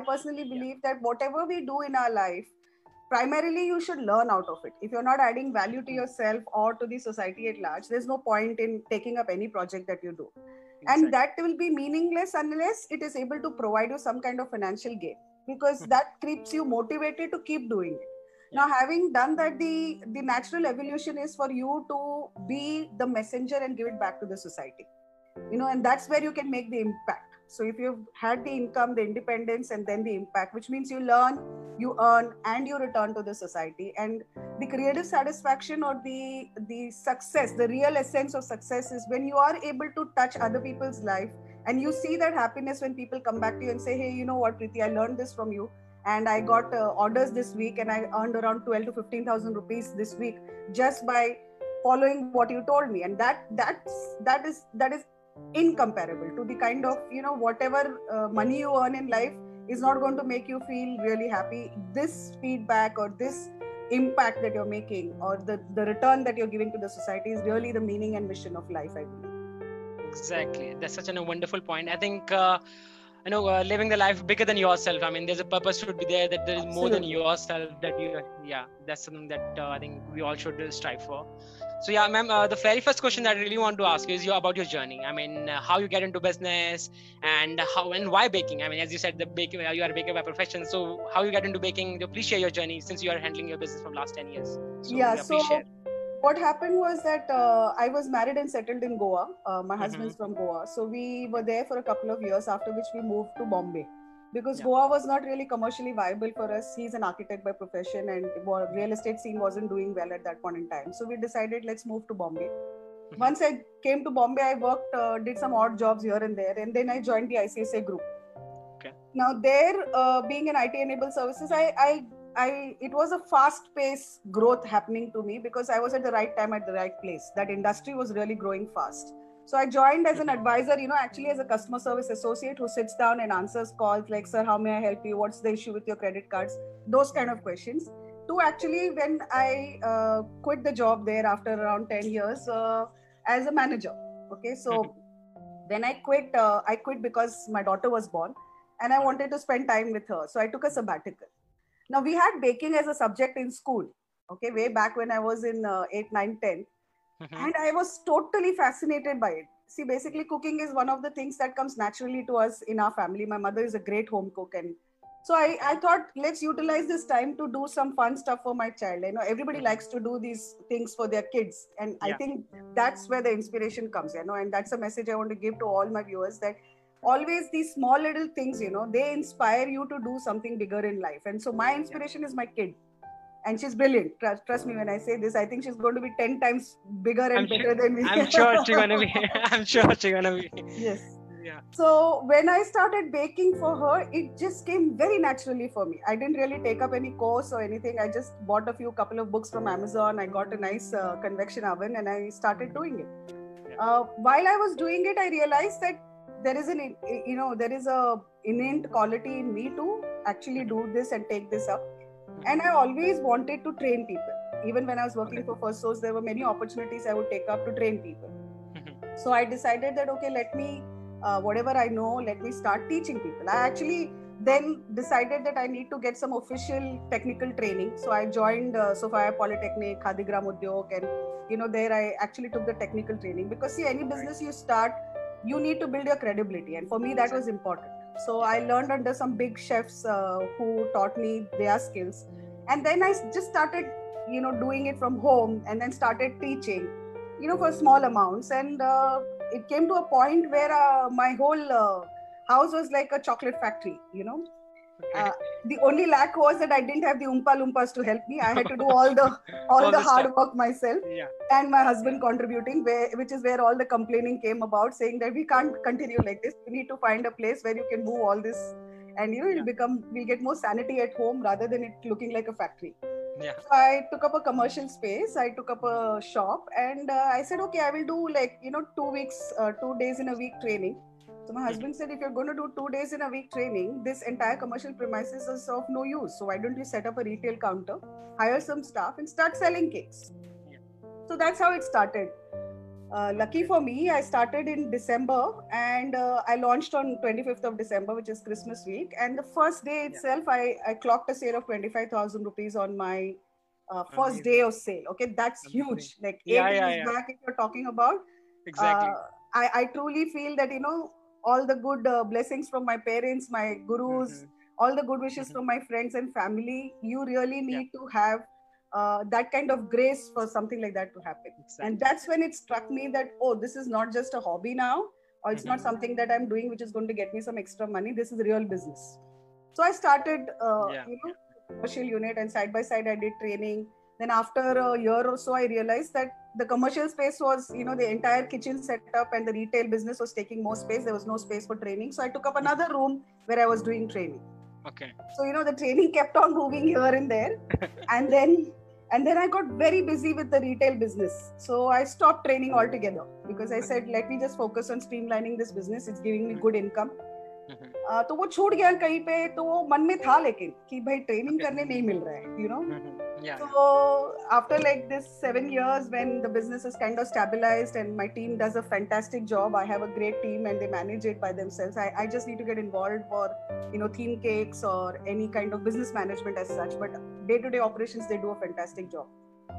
personally believe that whatever we do in our life, primarily you should learn out of it. If you're not adding value to yourself or to the society at large, there's no point in taking up any project that you do. Exactly. And that will be meaningless unless it is able to provide you some kind of financial gain because mm-hmm. that keeps you motivated to keep doing it now having done that the the natural evolution is for you to be the messenger and give it back to the society you know and that's where you can make the impact so if you've had the income the independence and then the impact which means you learn you earn and you return to the society. And the creative satisfaction or the the success the real essence of success is when you are able to touch other people's life and you see that happiness when people come back to you and say hey you know what Preeti, i learned this from you and i got uh, orders this week and i earned around 12 to 15000 rupees this week just by following what you told me. And that that's that is that is incomparable to the kind of you know whatever uh, money you earn in life is not going to make you feel really happy. This feedback or this impact that you're making or the the return that you're giving to the society is really the meaning and mission of life i believe. Exactly. That's such a wonderful point. I think uh, you know uh, living the life bigger than yourself. I mean there's a purpose should be there that there is more than yourself that you yeah that's something that uh, i think we all should strive for so yeah ma'am uh, the very first question that i really want to ask you is you about your journey i mean uh, how you get into business and how and why baking i mean as you said the baker you are a baker by profession so how you get into baking please share your journey since you are handling your business from last 10 years so, yeah, yeah so what happened was that uh, I was married and settled in Goa. Uh, my mm-hmm. husband's from Goa. So we were there for a couple of years, after which we moved to Bombay. Because yeah. Goa was not really commercially viable for us. He's an architect by profession, and real estate scene wasn't doing well at that point in time. So we decided let's move to Bombay. Mm-hmm. Once I came to Bombay, I worked, uh, did some odd jobs here and there, and then I joined the ICICI group. Okay. Now there, uh, being an IT enabled services, I, I I it was a fast pace growth happening to me because I was at the right time at the right place. That industry was really growing fast. So I joined as an advisor, you know, actually as a customer service associate who sits down and answers calls like, sir, how may I help you? What's the issue with your credit cards? Those kind of questions. To actually, when I uh, quit the job there after around 10 years uh, as a manager. Okay, so then I quit. Uh, I quit because my daughter was born and I wanted to spend time with her. So I took a sabbatical. Now we had baking as a subject in school, okay, way back when I was in uh, 8, 9, 10. Mm-hmm. And I was totally fascinated by it. See, basically, cooking is one of the things that comes naturally to us in our family. My mother is a great home cook. And so I, I thought, let's utilize this time to do some fun stuff for my child. I know everybody mm-hmm. likes to do these things for their kids. And yeah. I think that's where the inspiration comes, you know, and that's a message I want to give to all my viewers that always these small little things you know they inspire you to do something bigger in life and so my inspiration is my kid and she's brilliant trust, trust me when i say this i think she's going to be 10 times bigger and I'm better sure, than me i'm sure she's going to be i'm sure she's going to be yes yeah. So when I started baking for her, it just came very naturally for me. I didn't really take up any course or anything. I just bought a few couple of books from Amazon. I got a nice uh, convection oven and I started doing it. Yeah. Uh, while I was doing it, I realized that there is an you know there is a innate quality in me to actually do this and take this up and i always wanted to train people. Even when i was working for Firstsource there were many opportunities i would take up to train people. Mm-hmm. so i decided that okay let me uh, whatever i know let me start teaching people. I actually then decided that i need to get some official technical training. So i joined uh, sophia polytechnic khadigram udyog and you know there i actually took the technical training. Because see any business you start you need to build your credibility. And for me that was important so i learned under some big chefs uh, who taught me their skills. And then i just started you know doing it from home and then started teaching you know for small amounts. And uh, it came to a point where uh, my whole uh, house was like a chocolate factory you know uh, the only lack was that I didn't have the Oompa Loompas to help me. I had to do all the all, all the hard stuff. work myself, yeah. and my husband yeah. contributing, where, which is where all the complaining came about, saying that we can't continue like this. We need to find a place where you can move all this, and you know, it'll become we'll get more sanity at home rather than it looking like a factory. Yeah. So I took up a commercial space. I took up a shop, and uh, I said, okay, I will do like you know two weeks, uh, two days in a week training so my husband said, if you're going to do two days in a week training, this entire commercial premises is of no use. So why don't you set up a retail counter, hire some staff, and start selling cakes? Yeah. So that's how it started. uh, lucky for me, I started in December and uh, I launched on 25th of December, which is Christmas week. And the first day itself, yeah. I, I clocked a sale of 25,000 rupees on my uh, first day of sale. Okay, that's huge. Like eight yeah, yeah, back, if you're talking about. Exactly. Uh, I, I truly feel that, you know, all the good uh, blessings from my parents, my gurus, mm-hmm. all the good wishes mm-hmm. from my friends and family, you really need to have uh, that kind of grace for something like that to happen. Exactly. And that's when it struck me that, oh, this is not just a hobby now, or it's mm-hmm. not something that I'm doing which is going to get me some extra money. This is real business. So I started, uh, yeah. you know, commercial unit, and side by side I did training. Then after a year or so, I realized that the commercial space was, you know, the entire kitchen setup and the retail business was taking more space. There was no space for training. So I took up another room where I was doing training. Okay. So, you know, the training kept on moving here and there. and then and then i got very busy with the retail business so i stopped training altogether because i said let me just focus on streamlining this business it's giving me good income uh, तो वो छूट गया कहीं पे तो वो मन में था लेकिन कि भाई ट्रेनिंग करने नहीं मिल रहा है you no so after like this seven years when the business is kind of stabilized and my team does a fantastic job i have a great team and they manage it by themselves. I, I just need to get involved for you know theme cakes or any kind of business management as such but day-to-day operations they do a fantastic job.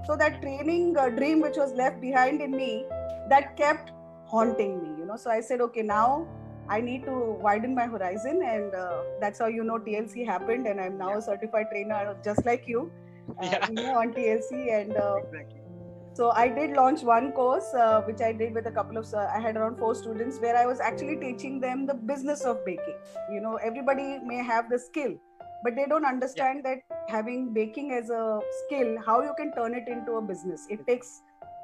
So that training uh, dream which was left behind in me that kept haunting me you know. So i said okay now I need to widen my horizon, and uh, that's how you know TLC happened. And I'm now yeah. a certified trainer, just like you, yeah. you know, on TLC. And uh, exactly. so I did launch one course, uh, which I did with a couple of. I had around four students, where I was actually teaching them the business of baking. You know, everybody may have the skill, but they don't understand yeah. that having baking as a skill, how you can turn it into a business. It takes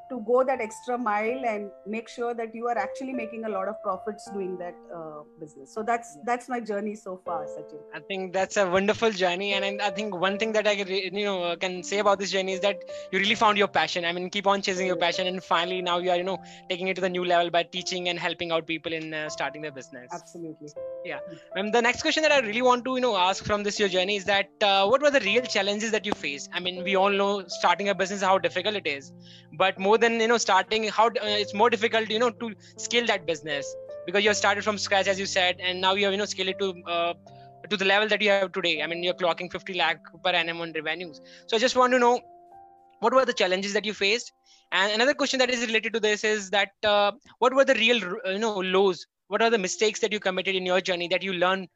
to go that extra mile and make sure that you are actually making a lot of profits doing that uh, business. So that's that's my journey so far Sachin. i think that's a wonderful journey. And i think one thing that i you know can say about this journey is that you really found your passion. I mean keep on chasing your passion. And finally now you are you know taking it to the new level by teaching and helping out people in uh, starting their business. Absolutely. Yeah. And the next question that i really want to you know ask from this your journey is that uh, what were the real challenges that you faced? I mean we all know starting a business how difficult it is. But more than you know starting how uh, it's more difficult you know to scale that business because you started from scratch as you said and now you have you know scale it to uh, to the level that you have today. I mean you're clocking 50 lakh per annum on revenues. So i just want to know what were the challenges that you faced? And another question that is related to this is that uh, what were the real you know lows? What are the mistakes that you committed in your journey that you learned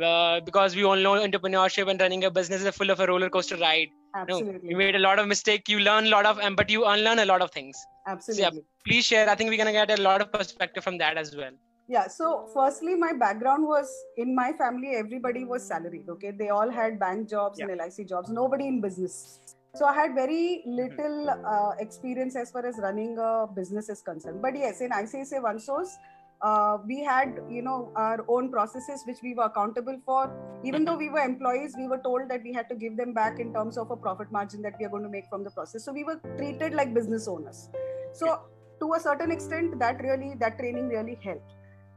uh, because we all know entrepreneurship and running a business is full of a roller coaster ride. Absolutely. You, you made a lot of mistake. You learn a lot of, um, but you unlearn a lot of things. Absolutely. So yeah, please share. I think we're gonna get a lot of perspective from that as well. Yeah. So, firstly, my background was in my family. Everybody was salaried. Okay, they all had bank jobs yeah. and LIC jobs. Nobody in business. So I had very little uh, experience as far as running a business is concerned. But yes, in ICICI OneSource, uh, we had you know our own processes which we were accountable for. Even though we were employees we were told that we had to give them back in terms of a profit margin that we are going to make from the process. So we were treated like business owners. So to a certain extent that really that training really helped.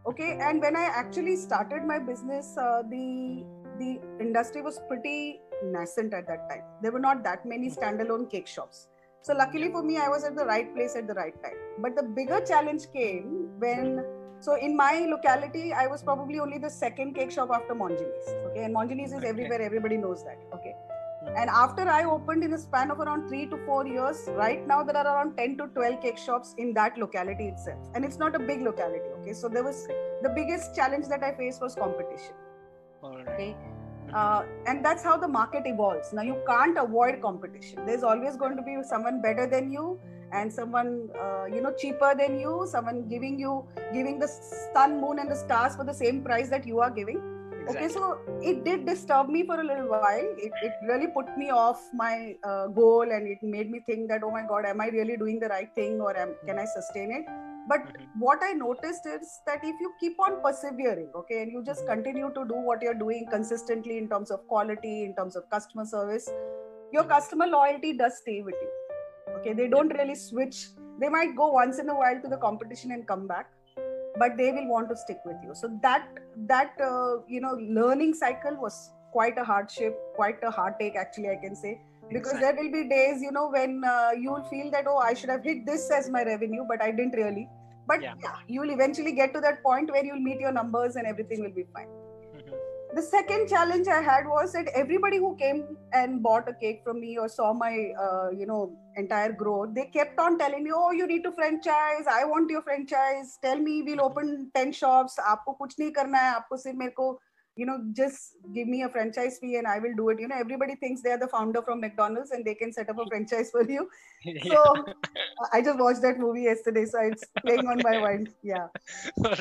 Okay? And when i actually started my business uh, the the industry was pretty nascent at that time. There were not that many standalone cake shops. So luckily for me i was at the right place at the right time. But the bigger challenge came when so in my locality, I was probably only the second cake shop after Monginis. Okay, and Monginis is okay. everywhere. Everybody knows that. Okay. Hmm. And after I opened in a span of around three to four years, right now there are around 10 to 12 cake shops in that locality itself. And it's not a big locality. Okay. So there was the biggest challenge that I faced was competition. Okay. Hmm. Uh, and that's how the market evolves. Now you can't avoid competition. There's always going to be someone better than you and someone uh, you know cheaper than you someone giving you giving the sun moon and the stars for the same price that you are giving exactly. okay so it did disturb me for a little while it, it really put me off my uh, goal and it made me think that oh my god am i really doing the right thing or am, can i sustain it but mm-hmm. what i noticed is that if you keep on persevering okay and you just continue to do what you're doing consistently in terms of quality in terms of customer service your mm-hmm. customer loyalty does stay with you okay they don't really switch they might go once in a while to the competition and come back but they will want to stick with you so that that uh, you know learning cycle was quite a hardship quite a heartache actually i can say because exactly. there will be days you know when uh, you will feel that oh i should have hit this as my revenue but i didn't really but yeah. yeah you will eventually get to that point where you'll meet your numbers and everything will be fine. The second challenge i had was that everybody who came and bought a cake from me or saw my uh, you know entire growth they kept on telling me oh you need to franchise i want your franchise tell me we'll open 10 shops aapko kuch nahi karna hai aapko sirf mere ko you know, just give me a franchise fee and I will do it. You know, everybody thinks they are the founder from McDonald's and they can set up a franchise for you. Yeah. So I just watched that movie yesterday, so it's playing on my mind. Yeah.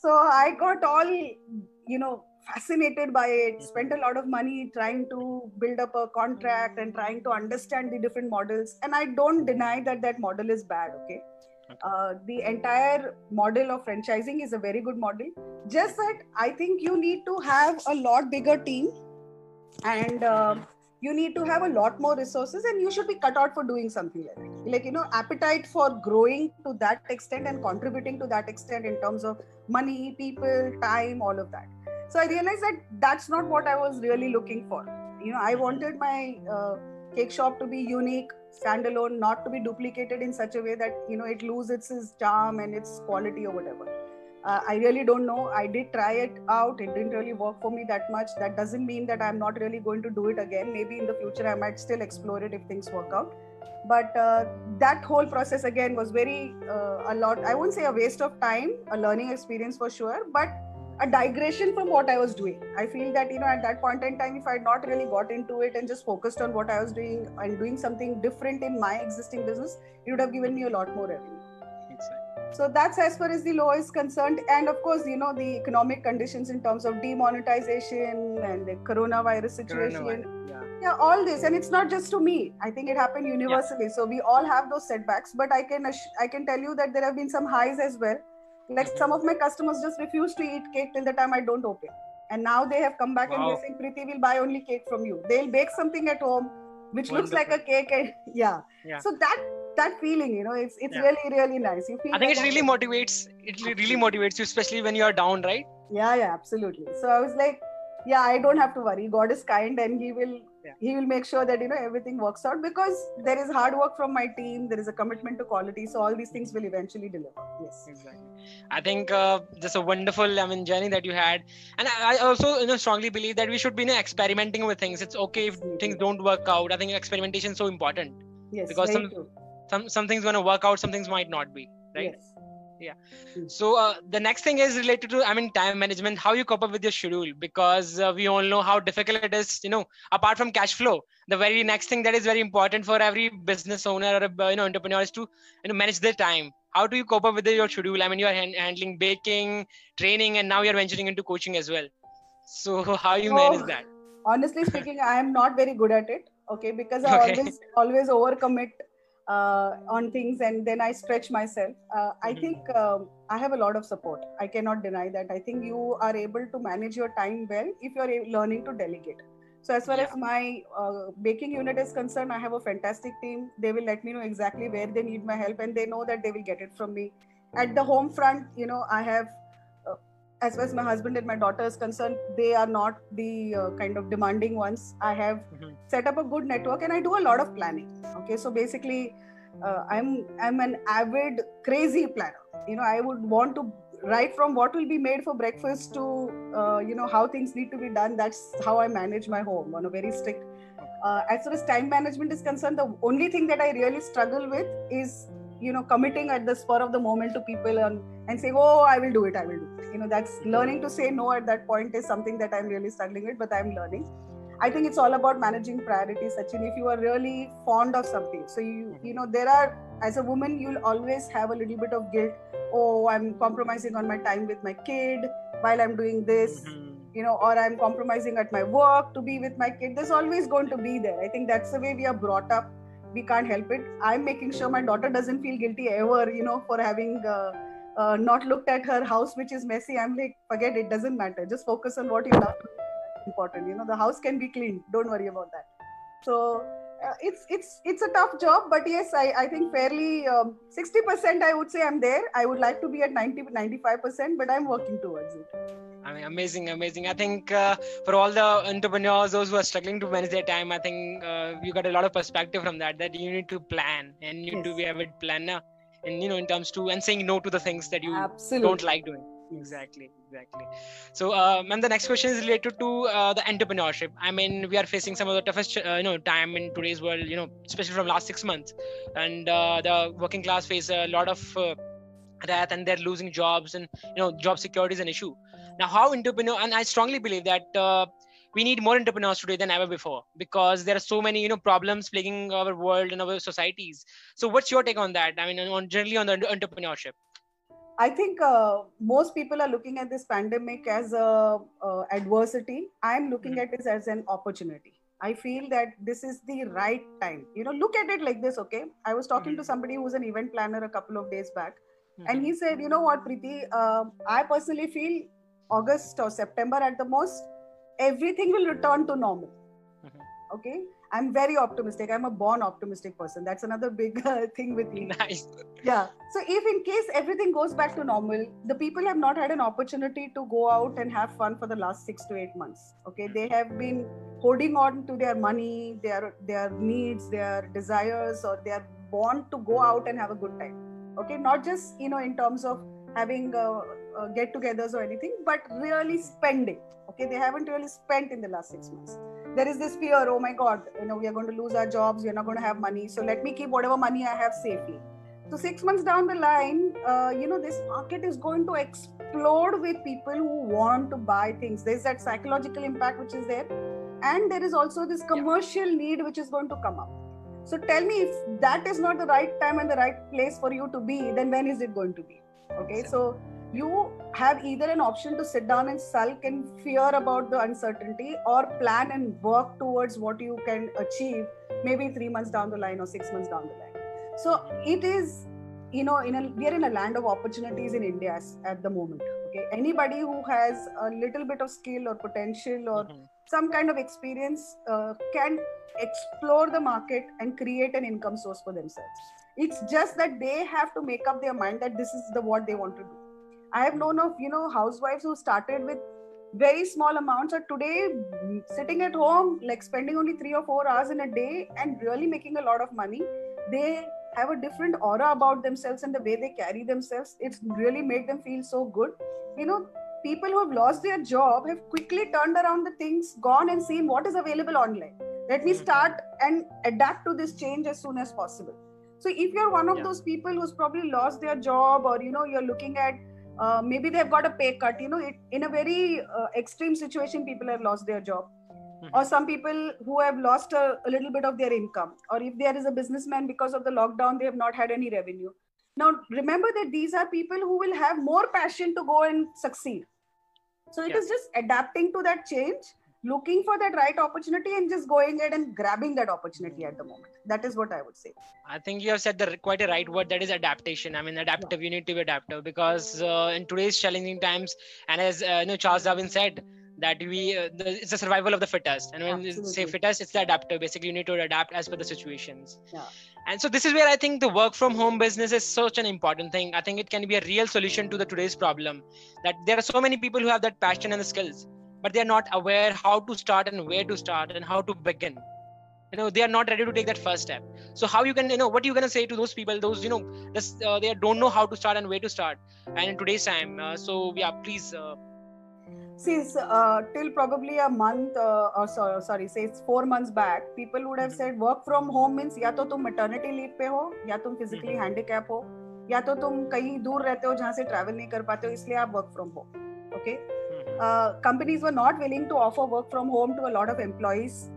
So I got all, you know, fascinated by it, spent a lot of money trying to build up a contract and trying to understand the different models. And I don't deny that that model is bad, okay? Uh, the entire model of franchising is a very good model. Just that i think you need to have a lot bigger team and uh, you need to have a lot more resources and you should be cut out for doing something like that. Like you know appetite for growing to that extent and contributing to that extent in terms of money people time all of that so i realized that that's not what i was really looking for. You know i wanted my uh, cake shop to be unique standalone not to be duplicated in such a way that you know it loses its charm and its quality or whatever. Uh, i really don't know. I did try it out. It didn't really work for me that much. That doesn't mean that i'm not really going to do it again. Maybe in the future i might still explore it if things work out. But uh, that whole process again was very uh, a lot i won't say a waste of time a learning experience for sure but a digression from what I was doing. I feel that you know at that point in time, if I had not really got into it and just focused on what I was doing and doing something different in my existing business, it would have given me a lot more revenue. So that's as far as the law is concerned, and of course, you know the economic conditions in terms of demonetization and the coronavirus situation. Coronavirus, yeah. yeah. all this, and it's not just to me. I think it happened universally. Yeah. So we all have those setbacks, but I can I can tell you that there have been some highs as well like some of my customers just refuse to eat cake till the time I don't open. And now they have come back wow. and they're saying, Preeti will buy only cake from you. They'll bake something at home which Wonderful. looks like a cake and yeah. yeah. So that that feeling, you know, it's it's yeah. really, really nice. You feel I think it really motivates it really motivates you, especially when you are down, right? Yeah, yeah, absolutely. So I was like, yeah, I don't have to worry. God is kind and he will yeah. he will make sure that you know everything works out because there is hard work from my team there is a commitment to quality so all these things will eventually deliver. Yes. Exactly. I think uh, just a wonderful i mean journey that you had. And i also you know strongly believe that we should be you know, experimenting with things. It's okay if things don't work out. I think experimentation is so important. Yes because some, some some things going to work out some things might not be right? Yes yeah. So uh, the next thing is related to i mean time management how you cope up with your schedule because uh, we all know how difficult it is you know apart from cash flow the very next thing that is very important for every business owner or a, you know entrepreneur is to you know manage their time. How do you cope up with your schedule? I mean you are handling baking training and now you're venturing into coaching as well. So how you manage oh, that? honestly speaking i am not very good at it okay because i okay. always always overcommit uh, on things and then I stretch myself. Uh, I mm-hmm. think um, I have a lot of support. I cannot deny that. I think you are able to manage your time well if you're learning to delegate. So, as far yeah. as my uh, baking unit is concerned, I have a fantastic team. They will let me know exactly where they need my help and they know that they will get it from me. At the home front, you know, I have as far as my husband and my daughter is concerned, they are not the uh, kind of demanding ones. I have mm-hmm. set up a good network and I do a lot of planning. Okay, so basically, uh, I'm I'm an avid crazy planner. You know, I would want to right from what will be made for breakfast to uh, you know how things need to be done. That's how I manage my home on a very strict. Uh, as far as time management is concerned, the only thing that I really struggle with is you know committing at the spur of the moment to people and, and saying oh i will do it i will do it. You know that's learning to say no at that point is something that i'm really struggling with but i'm learning. I think it's all about managing priorities sachin if you are really fond of something. So you you know there are as a woman you'll always have a little bit of guilt. Oh i'm compromising on my time with my kid while i'm doing this mm-hmm. you know or i'm compromising at my work to be with my kid. There's always going to be there. I think that's the way we are brought up we can't help it. I'm making sure my daughter doesn't feel guilty ever you know for having uh, uh, not looked at her house which is messy. I'm like forget it doesn't matter. Just focus on what you love. Important you know the house can be clean. Don't worry about that. So uh, it's it's it's a tough job but yes i i think fairly um, 60% i would say i'm there. I would like to be at 90 95% but i'm working towards it mean, amazing, amazing. I think uh, for all the entrepreneurs, those who are struggling to manage their time, I think uh, you got a lot of perspective from that. That you need to plan and you yes. need to be a good planner, and you know, in terms to and saying no to the things that you Absolutely. don't like doing. Exactly, exactly. So, um, and the next question is related to uh, the entrepreneurship. I mean, we are facing some of the toughest, uh, you know, time in today's world. You know, especially from last six months, and uh, the working class face a lot of uh, that and they're losing jobs and you know job security is an issue now how entrepreneur and i strongly believe that uh, we need more entrepreneurs today than ever before because there are so many you know problems plaguing our world and our societies so what's your take on that i mean on generally on the entrepreneurship I think uh, most people are looking at this pandemic as a uh, adversity. I'm looking mm-hmm. at this as an opportunity. I feel that this is the right time. You know, look at it like this. Okay, I was talking mm-hmm. to somebody who's an event planner a couple of days back, Mm-hmm. And he said, you know what, Preeti, uh, I personally feel August or September at the most, everything will return to normal. Mm-hmm. Okay. I'm very optimistic. I'm a born optimistic person. That's another big uh, thing with me. Nice. Yeah. So if in case everything goes back to normal, the people have not had an opportunity to go out and have fun for the last six to eight months. Okay. They have been holding on to their money, their their needs, their desires, or they are born to go out and have a good time okay not just you know in terms of having uh, uh, get-togethers or anything but really spending okay? They haven't really spent in the last six months. There is this fear oh my god you know we are going to lose our jobs we're not going to have money so let me keep whatever money i have safely. So six months down the line uh, you know this market is going to explode with people who want to buy things. There's that psychological impact which is there and there is also this commercial need which is going to come up. So tell me if that is not the right time and the right place for you to be, then when is it going to be? Okay, so you have either an option to sit down and sulk and fear about the uncertainty or plan and work towards what you can achieve maybe three months down the line or six months down the line. So it is, you know, in a, we are in a land of opportunities in India at the moment. Okay, anybody who has a little bit of skill or potential or mm-hmm. some kind of experience uh, can explore the market and create an income source for themselves it's just that they have to make up their mind that this is the what they want to do i have known of you know housewives who started with very small amounts are today sitting at home like spending only 3 or 4 hours in a day and really making a lot of money. They have a different aura about themselves and the way they carry themselves. It's really made them feel so good. You know people who have lost their job have quickly turned around the things gone and seen what is available online. Let me hmm. start and adapt to this change as soon as possible. So if you're one of yeah. those people who's probably lost their job or you know you're looking at uh, maybe they've got a pay cut. You know it, in a very uh, extreme situation people have lost their job. Mm-hmm. or some people who have lost a, a, little bit of their income. Or if there is a businessman because of the lockdown they have not had any revenue. Now remember that these are people who will have more passion to go and succeed. So it yeah. is just adapting to that change looking for that right opportunity and just going ahead and grabbing that opportunity at the moment. That is what i would say. I think you have said the quite a right word that is adaptation. I mean adaptive yeah. you need to be adaptive because uh, in today's challenging times and as uh, you know charles darwin said that we uh, the, it's the survival of the fittest. And when Absolutely. you say fittest it's the adaptive. Basically you need to adapt as per the situations. Yeah. and so this is where i think the work from home business is such an important thing. I think it can be a real solution to the today's problem that there are so many people who have that passion and the skills but they are not aware how to start and where to start and how to begin you know they are not ready to take that first step so how you can you know what are you going to say to those people those you know this, uh, they don't know how to start and where to start and in today's time uh, so yeah please uh, since uh, till probably a month uh, or so, sorry say it's four months back people would have mm-hmm. said work from home means या तो तुम maternity leave पे हो या तुम physically mm-hmm. handicap हो या तो तुम कहीं दूर रहते हो जहाँ से travel नहीं कर पाते हो इसलिए आप work from home okay Uh, companies were not willing to offer work from home to a lot of employees.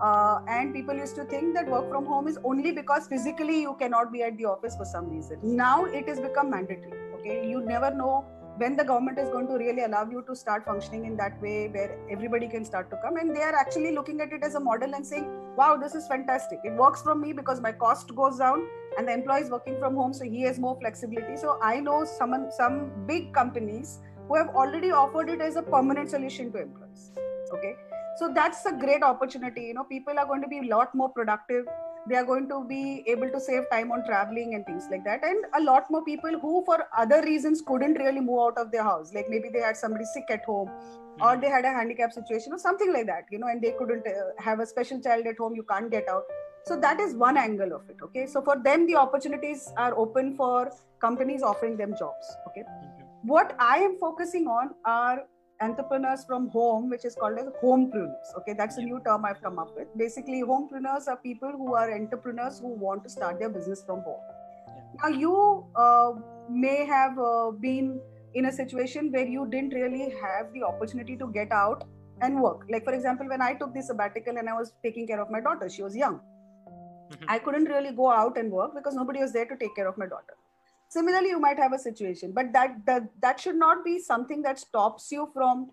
Uh, and people used to think that work from home is only because physically you cannot be at the office for some reason. Now it has become mandatory. Okay, you never know when the government is going to really allow you to start functioning in that way where everybody can start to come and they are actually looking at it as a model and saying wow this is fantastic it works for me because my cost goes down and the employee is working from home so he has more flexibility so i know some some big companies who have already offered it as a permanent solution to employees okay? So that's a great opportunity you know people are going to be a lot more productive. They are going to be able to save time on traveling and things like that. And a lot more people who for other reasons couldn't really move out of their house. Like maybe they had somebody sick at home or hmm. they had a handicap situation or something like that you know and they couldn't uh, have a special child at home you can't get out. So that is one angle of it okay? So for them the opportunities are open for companies offering them jobs okay what i am focusing on are entrepreneurs from home, which is called as homepreneurs. Okay, that's a new term I've come up with. Basically, homepreneurs are people who are entrepreneurs who want to start their business from home. Now, you uh, may have uh, been in a situation where you didn't really have the opportunity to get out and work. Like, for example, when I took this sabbatical and I was taking care of my daughter, she was young. Mm-hmm. I couldn't really go out and work because nobody was there to take care of my daughter similarly you might have a situation but that that, that should not be something that stops you from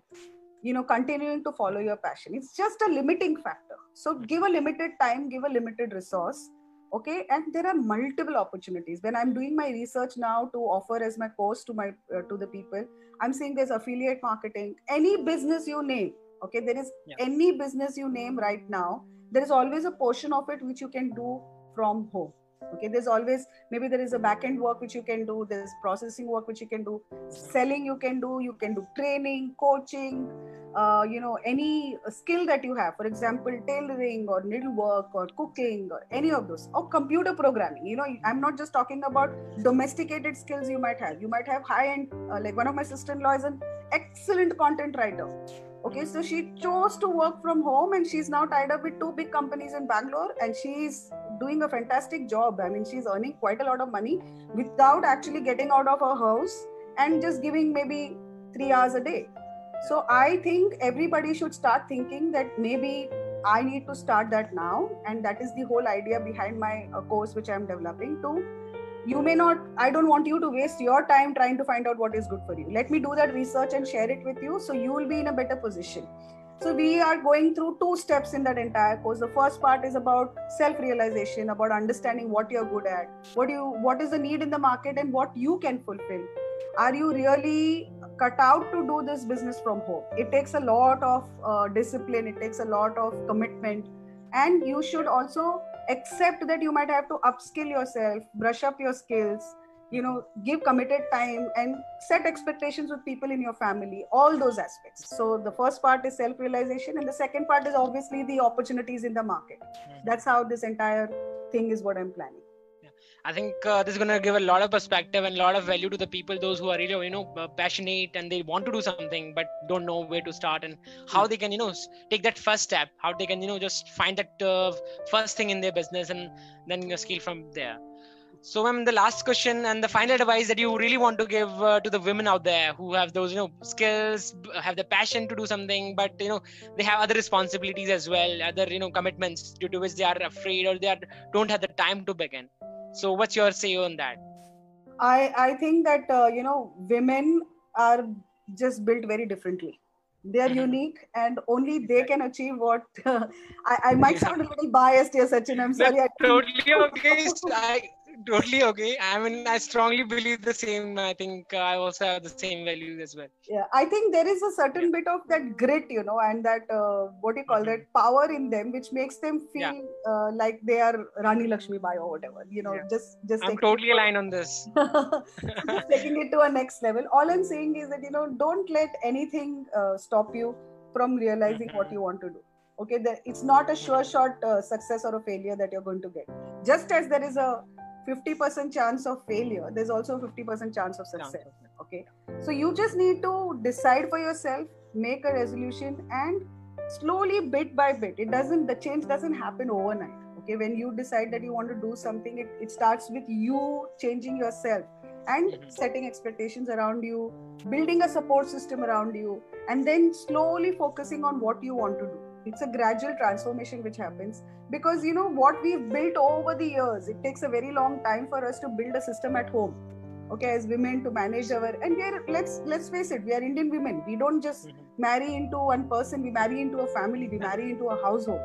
you know continuing to follow your passion. It's just a limiting factor. So give a limited time give a limited resource okay? And there are multiple opportunities. When i'm doing my research now to offer as my course to my uh, to the people i'm seeing there's affiliate marketing. Any business you name okay? There is yeah. any business you name right now there is always a portion of it which you can do from home okay there's always maybe there is a back end work which you can do there's processing work which you can do selling you can do you can do training coaching uh, you know any skill that you have. For example tailoring or needlework or cooking or any of those or computer programming. You know i'm not just talking about domesticated skills you might have. You might have high end uh, like one of my sister-in-law is an excellent content writer okay so she chose to work from home and she's now tied up with two big companies in bangalore and she's doing a fantastic job. I mean she's earning quite a lot of money without actually getting out of her house and just giving maybe 3 hours a day. So i think everybody should start thinking that maybe i need to start that now and that is the whole idea behind my uh, course which i'm developing to you may not i don't want you to waste your time trying to find out what is good for you. Let me do that research and share it with you so you will be in a better position. So we are going through two steps in that entire course. The first part is about self realization about understanding what you're good at what you what is the need in the market and what you can fulfill. Are you really cut out to do this business from home? It takes a lot of uh, discipline. It takes a lot of commitment. And you should also accept that you might have to upskill yourself brush up your skills you know give committed time and set expectations with people in your family all those aspects. So the first part is self realization and the second part is obviously the opportunities in the market. Mm-hmm. that's how this entire thing is what i'm planning I think uh, this is going to give a lot of perspective and a lot of value to the people, those who are really, you know, uh, passionate and they want to do something but don't know where to start and how they can, you know, take that first step, how they can, you know, just find that uh, first thing in their business and then you know, scale from there. So, ma'am, the last question and the final advice that you really want to give uh, to the women out there who have those, you know, skills, have the passion to do something, but you know, they have other responsibilities as well, other, you know, commitments due to which they are afraid or they are, don't have the time to begin so what's your say on that? I i think that uh, you know women are just built very differently. They are mm-hmm. unique and only they can achieve what uh, I, I might sound a little biased here sachin. I'm sorry That's totally okay. I, totally okay. I mean, I strongly believe the same. I think uh, I also have the same values as well. Yeah, I think there is a certain yeah. bit of that grit, you know, and that uh, what do you call mm-hmm. that power in them, which makes them feel yeah. uh, like they are Rani Lakshmi Bai or whatever. You know, yeah. just just. I'm totally aligned on this. taking it to a next level. All I'm saying is that you know, don't let anything uh, stop you from realizing mm-hmm. what you want to do okay it's not a sure shot uh, success or a failure that you're going to get just as there is a 50% chance of failure. There's also 50% chance of success. okay? So you just need to decide for yourself make a resolution and slowly bit by bit it doesn't the change doesn't happen overnight okay? When you decide that you want to do something it, it starts with you changing yourself and mm-hmm. setting expectations around you building a support system around you and then slowly focusing on what you want to do it's a gradual transformation which happens. Because you know what we've built over the years it takes a very long time for us to build a system at home okay as women to manage our and we are let's let's face it we are indian women. We don't just mm-hmm. marry into one person we marry into a family we marry into a household.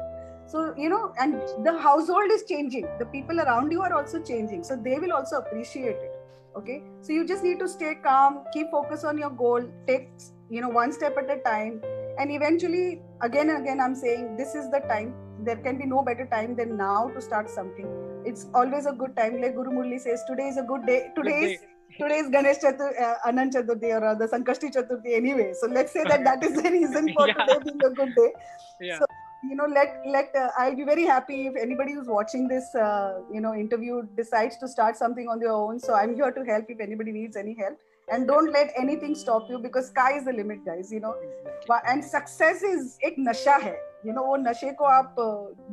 So you know and the household is changing. The people around you are also changing. So they will also appreciate it okay? So you just need to stay calm keep focus on your goal take you know one step at a time and eventually again and again i'm saying this is the time there can be no better time than now to start something. It's always a good time. Like Guru Murli says, today is a good day. Today is today is Ganesh Chatur, uh, Anant Chaturthi or the Sankashti Chaturthi anyway. So let's say that that is the reason for yeah. today being a good day. Yeah. So, you know, let let uh, I'll be very happy if anybody who's watching this, uh, you know, interview decides to start something on their own. So I'm here to help if anybody needs any help and don't let anything stop you because sky is the limit guys you know. And success is ek nasha hai You know, वो नशे को आप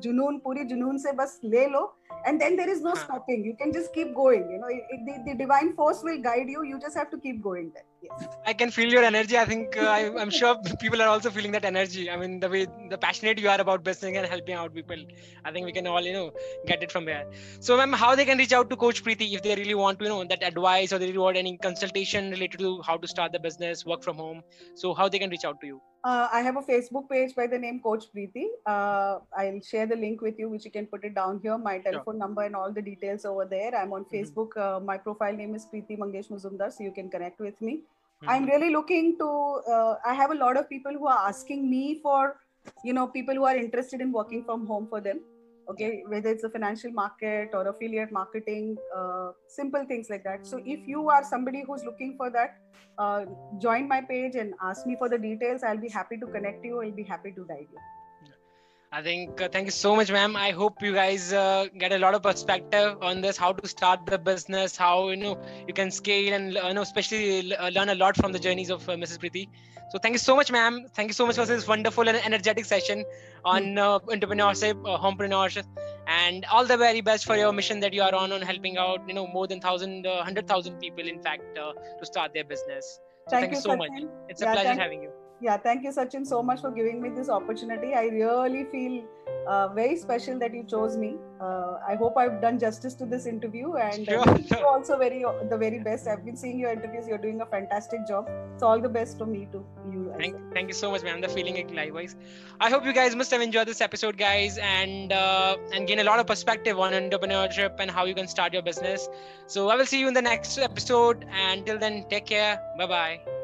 जुनून पूरी जुनून से बस ले लो and then there is no stopping you can just keep going you know it, it, the, the divine force will guide you you just have to keep going there yes. i can feel your energy i think uh, I, am sure people are also feeling that energy i mean the way the passionate you are about business and helping out people i think we can all you know get it from there so ma'am how they can reach out to coach preeti if they really want to you know that advice or they really want any consultation related to how to start the business work from home so how they can reach out to you uh, I have a Facebook page by the name Coach Preeti. Uh, I'll share the link with you, which you can put it down here. My telephone sure. number and all the details over there. I'm on mm-hmm. Facebook. Uh, my profile name is Preeti Mangesh Muzumdar, so you can connect with me. Mm-hmm. I'm really looking to. Uh, I have a lot of people who are asking me for, you know, people who are interested in working from home for them okay whether it's a financial market or affiliate marketing uh, simple things like that. So if you are somebody who's looking for that uh, join my page and ask me for the details. I'll be happy to connect you. I'll be happy to guide you I think uh, thank you so much, ma'am. I hope you guys uh, get a lot of perspective on this, how to start the business, how you know you can scale, and you know especially uh, learn a lot from the journeys of uh, Mrs. Preeti. So thank you so much, ma'am. Thank you so much for this wonderful and energetic session on uh, entrepreneurship, uh, homepreneurship, and all the very best for your mission that you are on on helping out you know more than thousand, hundred thousand people, in fact, to start their business. So thank, thank you, so much. It's a yeah, pleasure having you yeah thank you sachin so much for giving me this opportunity. I really feel uh, very special that you chose me. Uh, i hope i've done justice to this interview and sure, uh, sure. also very the very best. I've been seeing your interviews. You're doing a fantastic job. So all the best from me to you thank, well. thank you so much man the feeling it likewise. I hope you guys must have enjoyed this episode guys and uh, and gain a lot of perspective on entrepreneurship and how you can start your business. So i will see you in the next episode. And till then take care. Bye bye